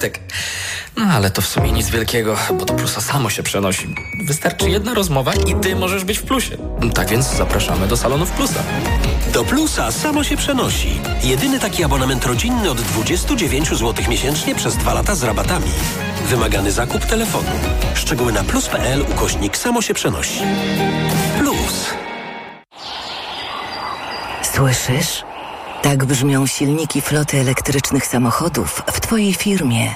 Tak. No ale to w sumie nic wielkiego, bo do plusa samo się przenosi. Wystarczy jedna rozmowa i ty możesz być w plusie. Tak więc zapraszamy do salonów plusa. Do plusa samo się przenosi. Jedyny taki abonament rodzinny od 29 zł miesięcznie przez dwa lata z rabatami. Wymagany zakup telefonu. Szczegóły na plus.pl ukośnik samo się przenosi. Plus. Słyszysz? Tak brzmią silniki floty elektrycznych samochodów w Twojej firmie.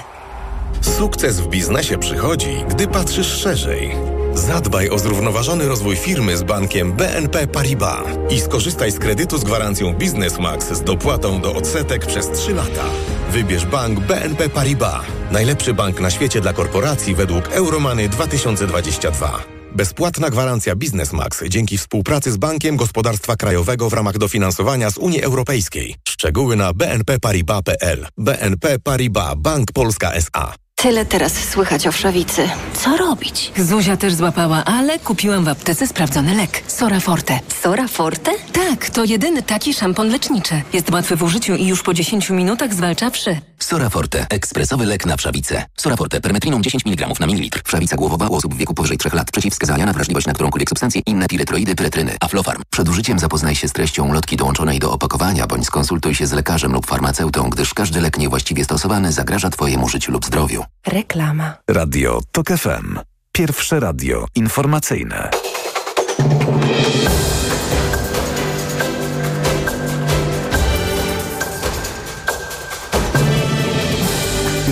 Sukces w biznesie przychodzi, gdy patrzysz szerzej. Zadbaj o zrównoważony rozwój firmy z bankiem BNP Paribas i skorzystaj z kredytu z gwarancją Biznes Max z dopłatą do odsetek przez 3 lata. Wybierz bank BNP Paribas. Najlepszy bank na świecie dla korporacji według Euromany 2022. Bezpłatna gwarancja Biznes Max dzięki współpracy z Bankiem Gospodarstwa Krajowego w ramach dofinansowania z Unii Europejskiej. Szczegóły na bnpparibas.pl. BNP Paribas Bank Polska S.A. Tyle teraz słychać o wszawicy. Co robić? Zuzia też złapała, ale kupiłam w aptece sprawdzony lek. Sora Forte. Sora Forte? Tak, to jedyny taki szampon leczniczy. Jest łatwy w użyciu i już po 10 minutach zwalcza wszy. Sora Forte. Ekspresowy lek na wszawicę. Sora Forte. Permetriną 10 mg na mililitr. Wszawica głowowa u osób w wieku powyżej 3 lat. Przeciwwskazania na wrażliwość na którąkolwiek substancję. Inne piretroidy, pyretryny. Aflofarm. Przed użyciem zapoznaj się z treścią lotki dołączonej do opakowania, bądź skonsultuj się z lekarzem lub farmaceutą, gdyż każdy lek niewłaściwie stosowany zagraża Twojemu życiu lub zdrowiu. Reklama. Radio TOK FM. Pierwsze radio informacyjne.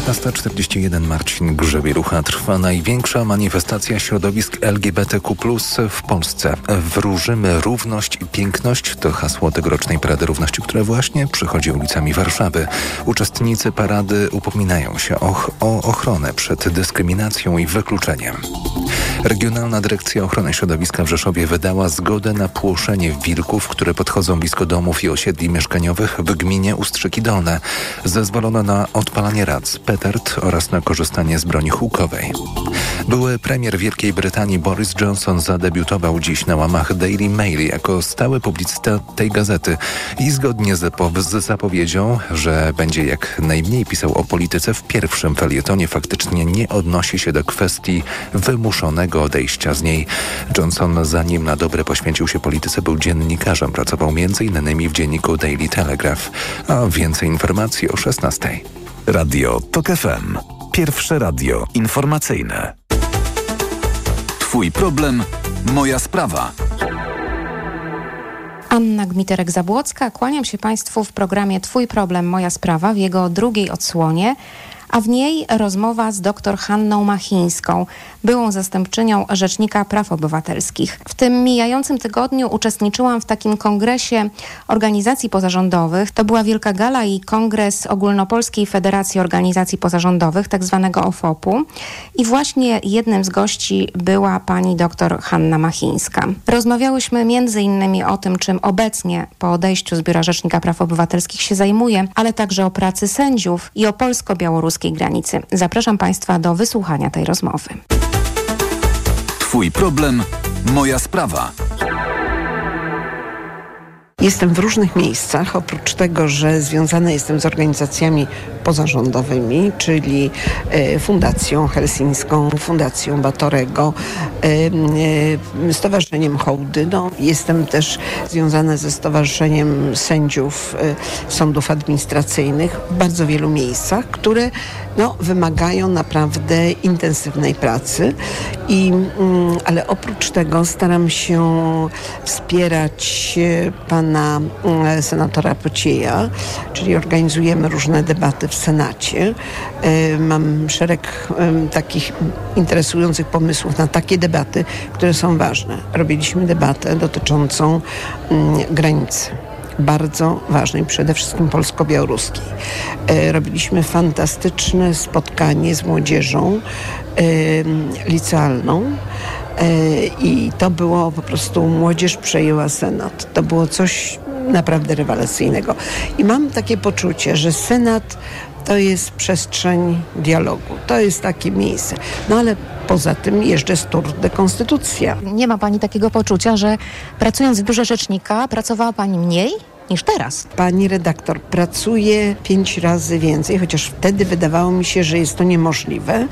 15.41 Marcin Grzebierucha trwa największa manifestacja środowisk LGBTQ w Polsce. Wróżymy równość i piękność to hasło tegorocznej Parady Równości, które właśnie przychodzi ulicami Warszawy. Uczestnicy parady upominają się o, o ochronę przed dyskryminacją i wykluczeniem. Regionalna Dyrekcja Ochrony Środowiska w Rzeszowie wydała zgodę na płoszenie wilków, które podchodzą blisko domów i osiedli mieszkaniowych w gminie Ustrzyki Dolne. Zezwolono na odpalanie rac, petard oraz na korzystanie z broni hukowej. Były premier Wielkiej Brytanii Boris Johnson zadebiutował dziś na łamach Daily Mail jako stały publicysta tej gazety i zgodnie z, z zapowiedzią, że będzie jak najmniej pisał o polityce w pierwszym felietonie faktycznie nie odnosi się do kwestii wymuszonego odejścia z niej. Johnson zanim na dobre poświęcił się polityce był dziennikarzem, pracował m.in. w dzienniku Daily Telegraph. A więcej informacji o 16. Radio TOK FM. Pierwsze radio informacyjne. Twój problem, moja sprawa. Anna Gmiterek-Zabłocka. Kłaniam się Państwu w programie Twój problem, moja sprawa w jego drugiej odsłonie a w niej rozmowa z dr Hanną Machińską, byłą zastępczynią Rzecznika Praw Obywatelskich. W tym mijającym tygodniu uczestniczyłam w takim kongresie organizacji pozarządowych. To była Wielka Gala i Kongres Ogólnopolskiej Federacji Organizacji Pozarządowych, tak zwanego OFOP-u. I właśnie jednym z gości była pani dr Hanna Machińska. Rozmawiałyśmy między innymi o tym, czym obecnie po odejściu z Biura Rzecznika Praw Obywatelskich się zajmuje, ale także o pracy sędziów i o polsko-białoruskiej granicy. Zapraszam Państwa do wysłuchania tej rozmowy. Twój problem, moja sprawa. Jestem w różnych miejscach, oprócz tego, że związana jestem z organizacjami pozarządowymi, czyli e, Fundacją Helsińską, Fundacją Batorego, e, e, Stowarzyszeniem Hołdy. No, jestem też związana ze Stowarzyszeniem Sędziów Sądów Administracyjnych w bardzo wielu miejscach, które no, wymagają naprawdę intensywnej pracy. I, mm, ale oprócz tego staram się wspierać pana mm, senatora Pocieja, czyli organizujemy różne debaty w Senacie. E, mam szereg takich interesujących pomysłów na takie debaty, które są ważne. Robiliśmy debatę dotyczącą granicy bardzo ważnej, przede wszystkim polsko-białoruskiej. E, robiliśmy fantastyczne spotkanie z młodzieżą licealną. E, I to było po prostu, młodzież przejęła Senat. To było coś naprawdę rewelacyjnego. I mam takie poczucie, że Senat to jest przestrzeń dialogu. To jest takie miejsce. No ale poza tym jeżdżę z Tour de Konstytucja. Nie ma Pani takiego poczucia, że pracując w biurze rzecznika pracowała Pani mniej? Niż teraz. Pani redaktor, pracuje pięć razy więcej, chociaż wtedy wydawało mi się, że jest to niemożliwe,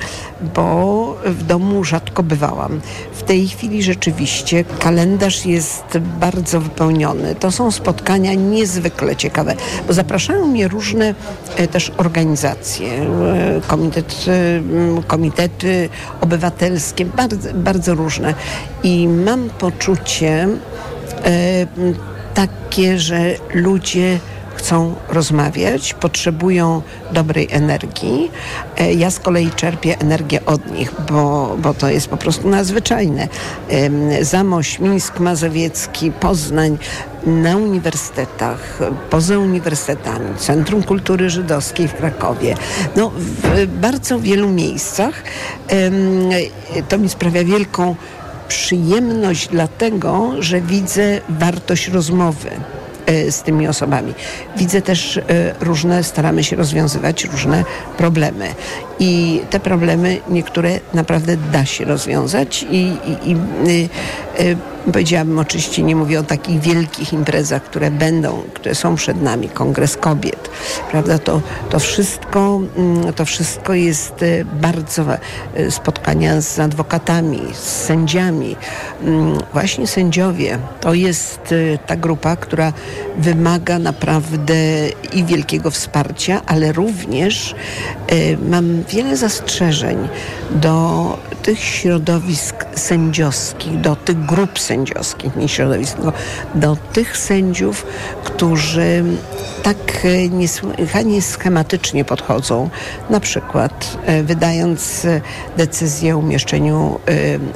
bo w domu rzadko bywałam. W tej chwili rzeczywiście kalendarz jest bardzo wypełniony. To są spotkania niezwykle ciekawe, bo zapraszają mnie różne e, też organizacje, e, komitet, e, komitety obywatelskie, bardzo, bardzo różne. I mam poczucie, takie, że ludzie chcą rozmawiać, potrzebują dobrej energii. E, ja z kolei czerpię energię od nich, bo, bo to jest po prostu nadzwyczajne. Zamość, Mińsk Mazowiecki, Poznań, na uniwersytetach, poza uniwersytetami, Centrum Kultury Żydowskiej w Krakowie, no w bardzo wielu miejscach. To mi sprawia wielką przyjemność dlatego, że widzę wartość rozmowy e, z tymi osobami. Widzę też e, różne, staramy się rozwiązywać różne problemy. I te problemy niektóre naprawdę da się rozwiązać. I, i, i y, y, Powiedziałabym oczywiście, nie mówię o takich wielkich imprezach, które będą, które są przed nami, Kongres Kobiet, prawda, to, to, wszystko, mm, to wszystko jest y, bardzo spotkania z adwokatami, z sędziami. Mm, właśnie sędziowie. To jest ta grupa, która wymaga naprawdę i wielkiego wsparcia, ale również mam wiele zastrzeżeń do tych środowisk sędziowskich, do tych grup sędziowskich, nie środowisk, tylko do tych sędziów, którzy tak niesłychanie schematycznie podchodzą, na przykład e, wydając decyzję o umieszczeniu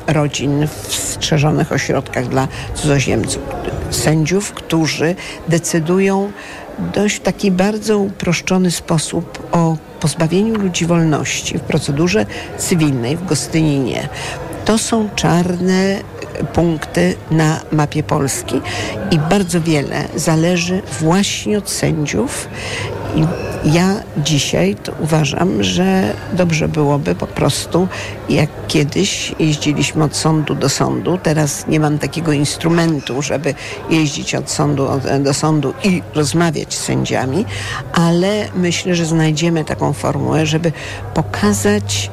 e, rodzin w strzeżonych ośrodkach dla cudzoziemców. Sędziów, którzy decydują dość w taki bardzo uproszczony sposób o pozbawieniu ludzi wolności w procedurze cywilnej w Gostyninie. To są czarne punkty na mapie Polski i bardzo wiele zależy właśnie od sędziów i ja dzisiaj uważam, że dobrze byłoby po prostu, jak kiedyś jeździliśmy od sądu do sądu, teraz nie mam takiego instrumentu, żeby jeździć od sądu do sądu i rozmawiać z sędziami, ale myślę, że znajdziemy taką formułę, żeby pokazać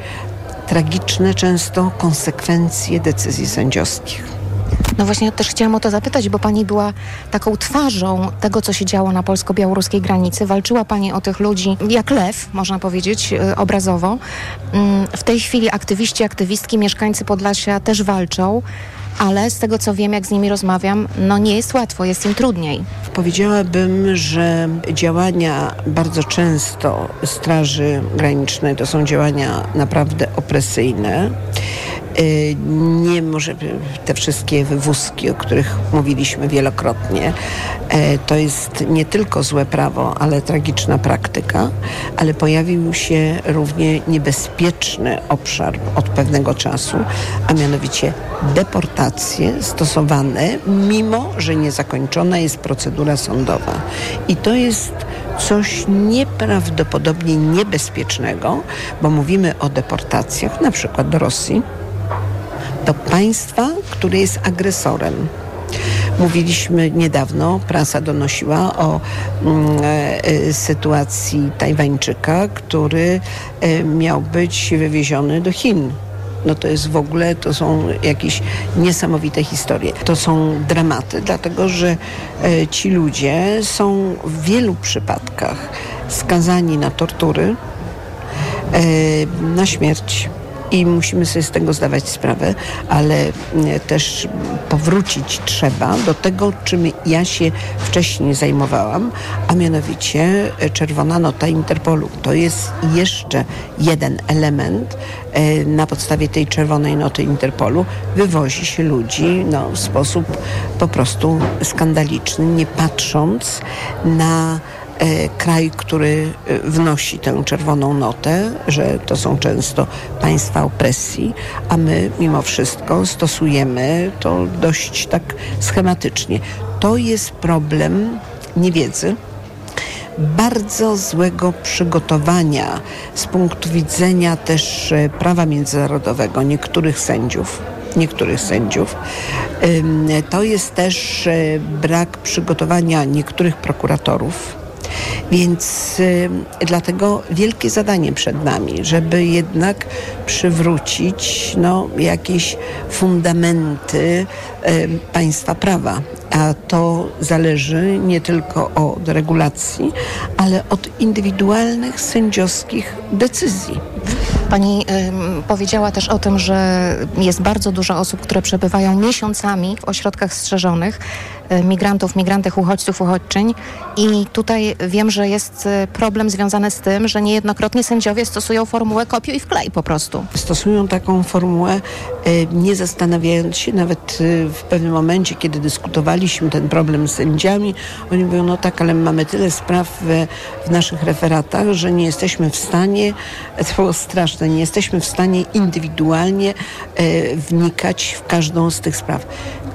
tragiczne często konsekwencje decyzji sędziowskich. No właśnie też chciałam o to zapytać, bo pani była taką twarzą tego, co się działo na polsko-białoruskiej granicy. Walczyła pani o tych ludzi jak lew, można powiedzieć, y, obrazowo. Mm, w tej chwili aktywiści, aktywistki, mieszkańcy Podlasia też walczą ale z tego co wiem, jak z nimi rozmawiam, no nie jest łatwo, jest im trudniej. Powiedziałabym, że działania bardzo często Straży Granicznej to są działania naprawdę opresyjne. Y, nie może te wszystkie wywózki, o których mówiliśmy wielokrotnie, e, to jest nie tylko złe prawo, ale tragiczna praktyka, ale pojawił się równie niebezpieczny obszar od pewnego czasu, a mianowicie deportacje stosowane, mimo że niezakończona jest procedura sądowa. I to jest coś nieprawdopodobnie niebezpiecznego, bo mówimy o deportacjach na przykład do Rosji, do państwa, które jest agresorem. Mówiliśmy niedawno, prasa donosiła o e, sytuacji Tajwańczyka, który e, miał być wywieziony do Chin. No to jest w ogóle, to są jakieś niesamowite historie. To są dramaty, dlatego że e, ci ludzie są w wielu przypadkach skazani na tortury, na śmierć i musimy sobie z tego zdawać sprawę, ale mm, też powrócić trzeba do tego, czym ja się wcześniej zajmowałam, a mianowicie e, Czerwona Nota Interpolu. To jest jeszcze jeden element. E, na podstawie tej Czerwonej Noty Interpolu wywozi się ludzi no, w sposób po prostu skandaliczny, nie patrząc na kraj, który e, wnosi tę czerwoną notę, że to są często państwa opresji, a my mimo wszystko stosujemy to dość tak schematycznie. To jest problem niewiedzy, bardzo złego przygotowania z punktu widzenia też e, prawa międzynarodowego niektórych sędziów niektórych sędziów. To jest też brak przygotowania niektórych prokuratorów więc y, dlatego wielkie zadanie przed nami, żeby jednak przywrócić no, jakieś fundamenty y, państwa prawa. A to zależy nie tylko od regulacji, ale od indywidualnych sędziowskich decyzji. Pani y, powiedziała też o tym, że jest bardzo dużo osób, które przebywają miesiącami w ośrodkach strzeżonych. E, migrantów, migrantek, uchodźców, uchodźczyń. I tutaj wiem, że jest e, problem związany z tym, że niejednokrotnie sędziowie stosują formułę kopiuj i wklej po prostu. Stosują taką formułę, e, nie zastanawiając się nawet w pewnym momencie, kiedy dyskutowaliśmy ten problem z sędziami, oni mówią, no tak, ale mamy tyle spraw w, w naszych referatach, że nie jesteśmy w stanie, to było straszne, nie jesteśmy w stanie indywidualnie wnikać w każdą z tych spraw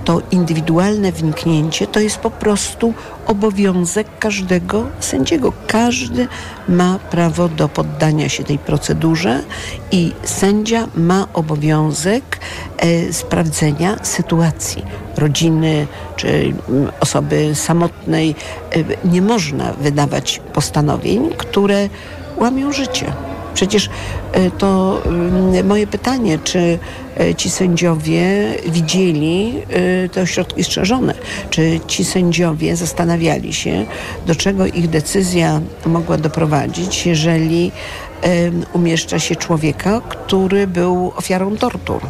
to indywidualne wniknięcie to jest po prostu obowiązek każdego sędziego. Każdy ma prawo do poddania się tej procedurze i sędzia ma obowiązek e, sprawdzenia sytuacji rodziny czy mm, osoby samotnej. E, nie można wydawać postanowień, które łamią życie. Przecież e, to mm, moje pytanie, czy e, ci sędziowie widzieli e, te ośrodki strzeżone? Czy ci sędziowie zastanawiali się, do czego ich decyzja mogła doprowadzić, jeżeli umieszcza się człowieka, który był ofiarą tortur?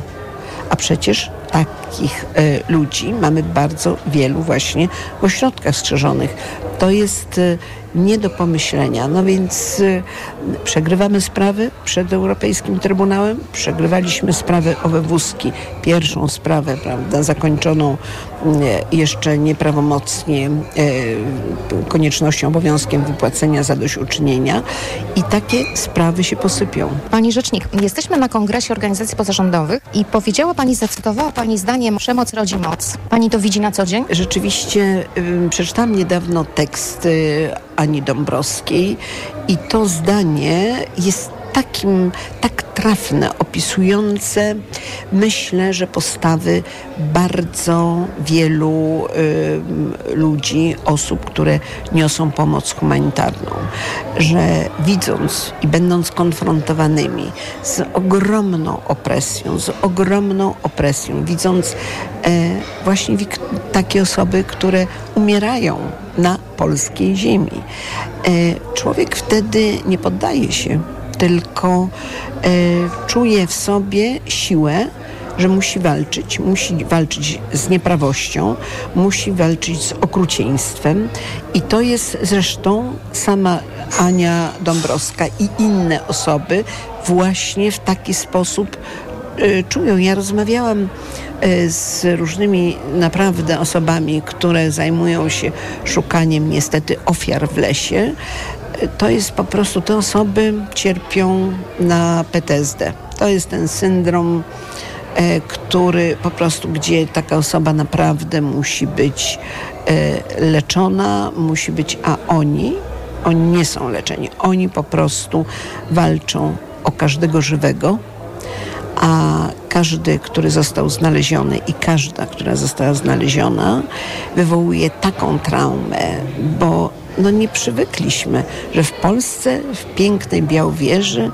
A przecież takich ludzi mamy bardzo wielu właśnie w ośrodkach strzeżonych. To jest nie do pomyślenia. No więc y, przegrywamy sprawy przed Europejskim Trybunałem, przegrywaliśmy sprawę o wywózki, pierwszą sprawę, prawda, zakończoną jeszcze nieprawomocnie y, koniecznością, obowiązkiem wypłacenia zadośćuczynienia i takie sprawy się posypią. Pani Rzecznik, jesteśmy na kongresie organizacji pozarządowych i powiedziała Pani, zacytowała Pani zdaniem przemoc rodzi moc. Pani to widzi na co dzień? Rzeczywiście przeczytałam niedawno tekst Ani Dąbrowskiej i to zdanie jest takim, tak trafne, opisujące myślę, że postawy bardzo wielu y, ludzi, osób, które niosą pomoc humanitarną, że widząc i będąc konfrontowanymi z ogromną opresją, z ogromną opresją, widząc e, właśnie takie osoby, które umierają na polskiej ziemi. E, człowiek wtedy nie poddaje się, tylko e, czuje w sobie siłę, że musi walczyć, musi walczyć z nieprawością, musi walczyć z okrucieństwem. I to jest zresztą sama Ania Dąbrowska i inne osoby właśnie w taki sposób czują. Ja rozmawiałam y, z różnymi naprawdę osobami, które zajmują się szukaniem niestety ofiar w lesie to jest po prostu, te osoby cierpią na PTSD. To jest ten syndrom, e, który po prostu, gdzie taka osoba naprawdę musi być e, leczona, musi być, a oni, oni nie są leczeni. Oni po prostu walczą o każdego żywego, a każdy, który został znaleziony i każda, która została znaleziona, wywołuje taką traumę, bo no nie przywykliśmy, że w Polsce, w pięknej Białowieży,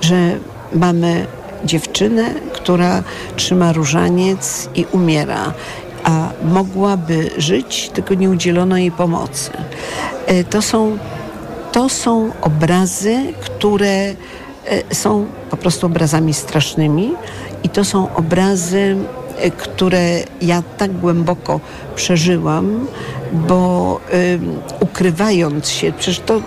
że mamy dziewczynę, która trzyma różaniec i umiera, a mogłaby żyć, tylko nie udzielono jej pomocy. E, to są, to są obrazy, które są po prostu obrazami strasznymi i to są obrazy, e, które ja tak głęboko przeżyłam, bo y, ukrywając się, przecież to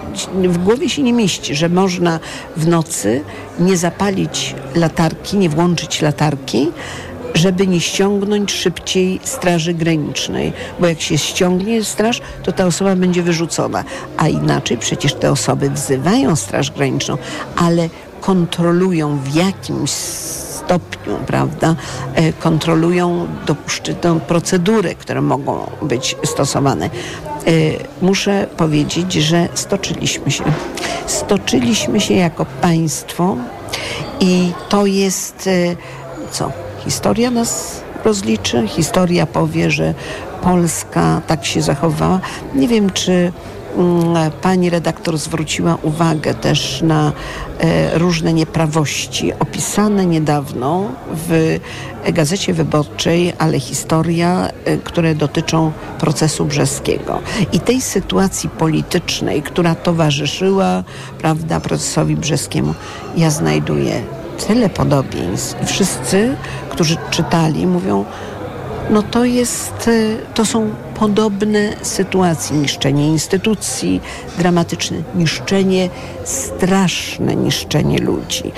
w głowie się nie mieści, że można w nocy nie zapalić latarki, nie włączyć latarki, żeby nie ściągnąć szybciej Straży Granicznej, bo jak się ściągnie straż, to ta osoba będzie wyrzucona. A inaczej przecież te osoby wzywają Straż Graniczną, ale kontrolują w jakimś stopniu, prawda, e, kontrolują dopuszczone procedury, które mogą być stosowane. E, muszę powiedzieć, że stoczyliśmy się. Stoczyliśmy się jako państwo i to jest e, co? historia nas rozliczy, historia powie, że Polska tak się zachowała. Nie wiem, czy pani redaktor zwróciła uwagę też na e, różne nieprawości opisane niedawno w Gazecie Wyborczej, ale historia, e, które dotyczą procesu brzeskiego. I tej sytuacji politycznej, która towarzyszyła prawda, procesowi brzeskiemu, ja znajduję tyle podobieństw. Wszyscy, którzy czytali, mówią, no to jest, y, to są podobne sytuacje. Niszczenie instytucji, dramatyczne niszczenie, straszne niszczenie ludzi.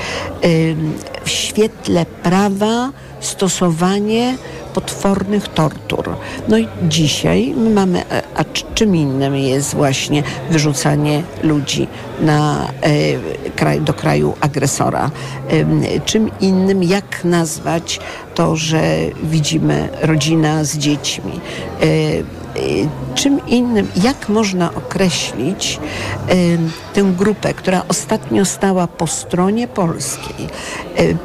W świetle prawa stosowanie potwornych tortur. No i dzisiaj my mamy, a czym innym jest właśnie wyrzucanie ludzi na, e, kraj, do kraju agresora. E, czym innym, jak nazwać to, że widzimy rodzina z dziećmi. E, czym innym, jak można określić tę grupę, która ostatnio stała po stronie polskiej,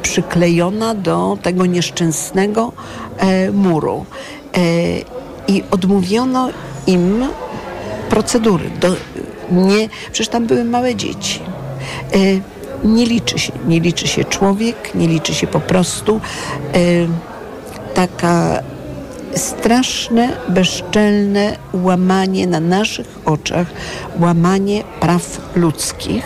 przyklejona do tego nieszczęsnego muru i odmówiono im procedury. Do, nie, przecież tam były małe dzieci. Nie liczy się, nie liczy się człowiek, nie liczy się po prostu taka straszne, bezczelne łamanie na naszych oczach, łamanie praw ludzkich,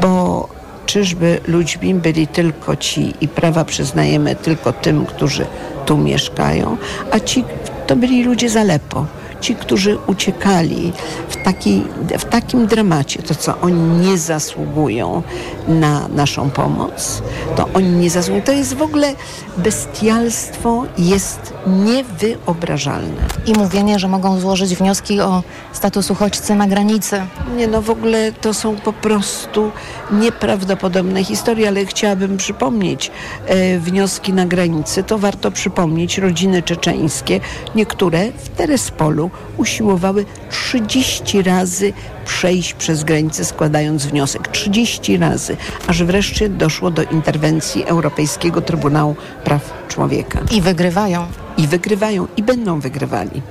bo czyżby ludźmi byli tylko ci i prawa przyznajemy tylko tym, którzy tu mieszkają, a ci to byli ludzie z Alepo ci, którzy uciekali w, taki, w takim dramacie, to co oni nie zasługują na naszą pomoc, to oni nie zasługują. To jest w ogóle bestialstwo, jest niewyobrażalne. I mówienie, że mogą złożyć wnioski o status uchodźcy na granicy. Nie, no w ogóle to są po prostu nieprawdopodobne historie, ale chciałabym przypomnieć e, wnioski na granicy. To warto przypomnieć rodziny czeczeńskie, niektóre w Terespolu usiłowały 30 razy przejść przez granicę składając wniosek. 30 razy, aż wreszcie doszło do interwencji Europejskiego Trybunału Praw Człowieka. I wygrywają. I wygrywają i będą wygrywali.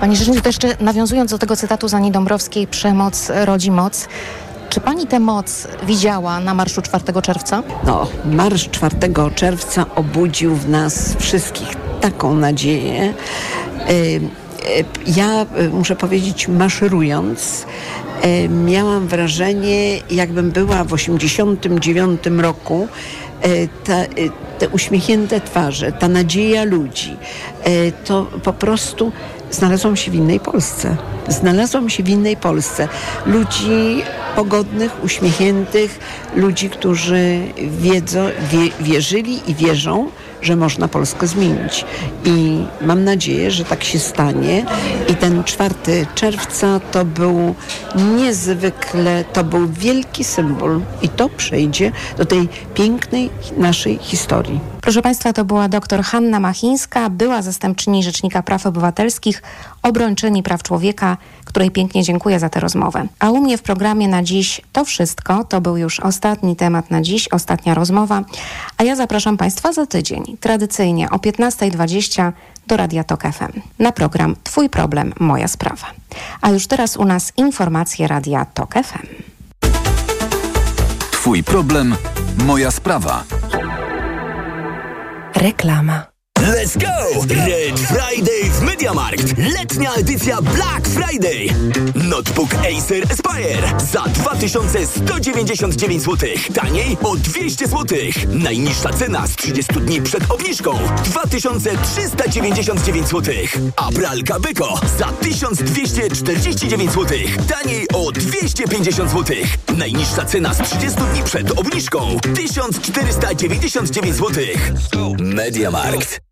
Pani Rzecznik, jeszcze nawiązując do tego cytatu Zani Dąbrowskiej, przemoc rodzi moc. Czy pani tę moc widziała na marszu 4 czerwca? No, marsz 4 czerwca obudził w nas wszystkich taką nadzieję. Ja muszę powiedzieć, maszerując, miałam wrażenie, jakbym była w 89 roku ta, te uśmiechnięte twarze, ta nadzieja ludzi, to po prostu znalazłam się w innej Polsce. Znalazłam się w innej Polsce. Ludzi pogodnych, uśmiechniętych, ludzi, którzy wiedzą, wie, wierzyli i wierzą, że można Polskę zmienić. I mam nadzieję, że tak się stanie. I ten 4 czerwca to był niezwykle, to był wielki symbol i to przejdzie do tej pięknej naszej historii. Proszę Państwa, to była dr Hanna Machińska, była zastępczyni Rzecznika Praw Obywatelskich, obrończyni praw człowieka, której pięknie dziękuję za tę rozmowę. A u mnie w programie na dziś to wszystko. To był już ostatni temat na dziś, ostatnia rozmowa. A ja zapraszam Państwa za tydzień, tradycyjnie o 15.20 do Radia Tok FM na program Twój problem, moja sprawa. A już teraz u nas informacje Radia Tok FM. Twój problem, moja sprawa. Reklama. Let's go! Red Friday w MediaMarkt. Letnia edycja Black Friday. Notebook Acer Aspire za 2199 zł. Taniej o 200 zł. Najniższa cena z 30 dni przed obniżką 2399 zł. A pralka Beko za 1249 zł. Taniej o 250 zł. Najniższa cena z 30 dni przed obniżką 1499 zł. MediaMarkt.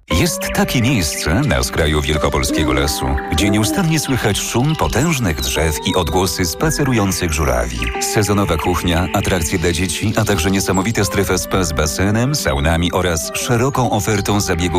Jest takie miejsce na skraju wielkopolskiego lasu, gdzie nieustannie słychać szum potężnych drzew i odgłosy spacerujących żurawi. Sezonowa kuchnia, atrakcje dla dzieci, a także niesamowita strefa spa z basenem, saunami oraz szeroką ofertą zabiegów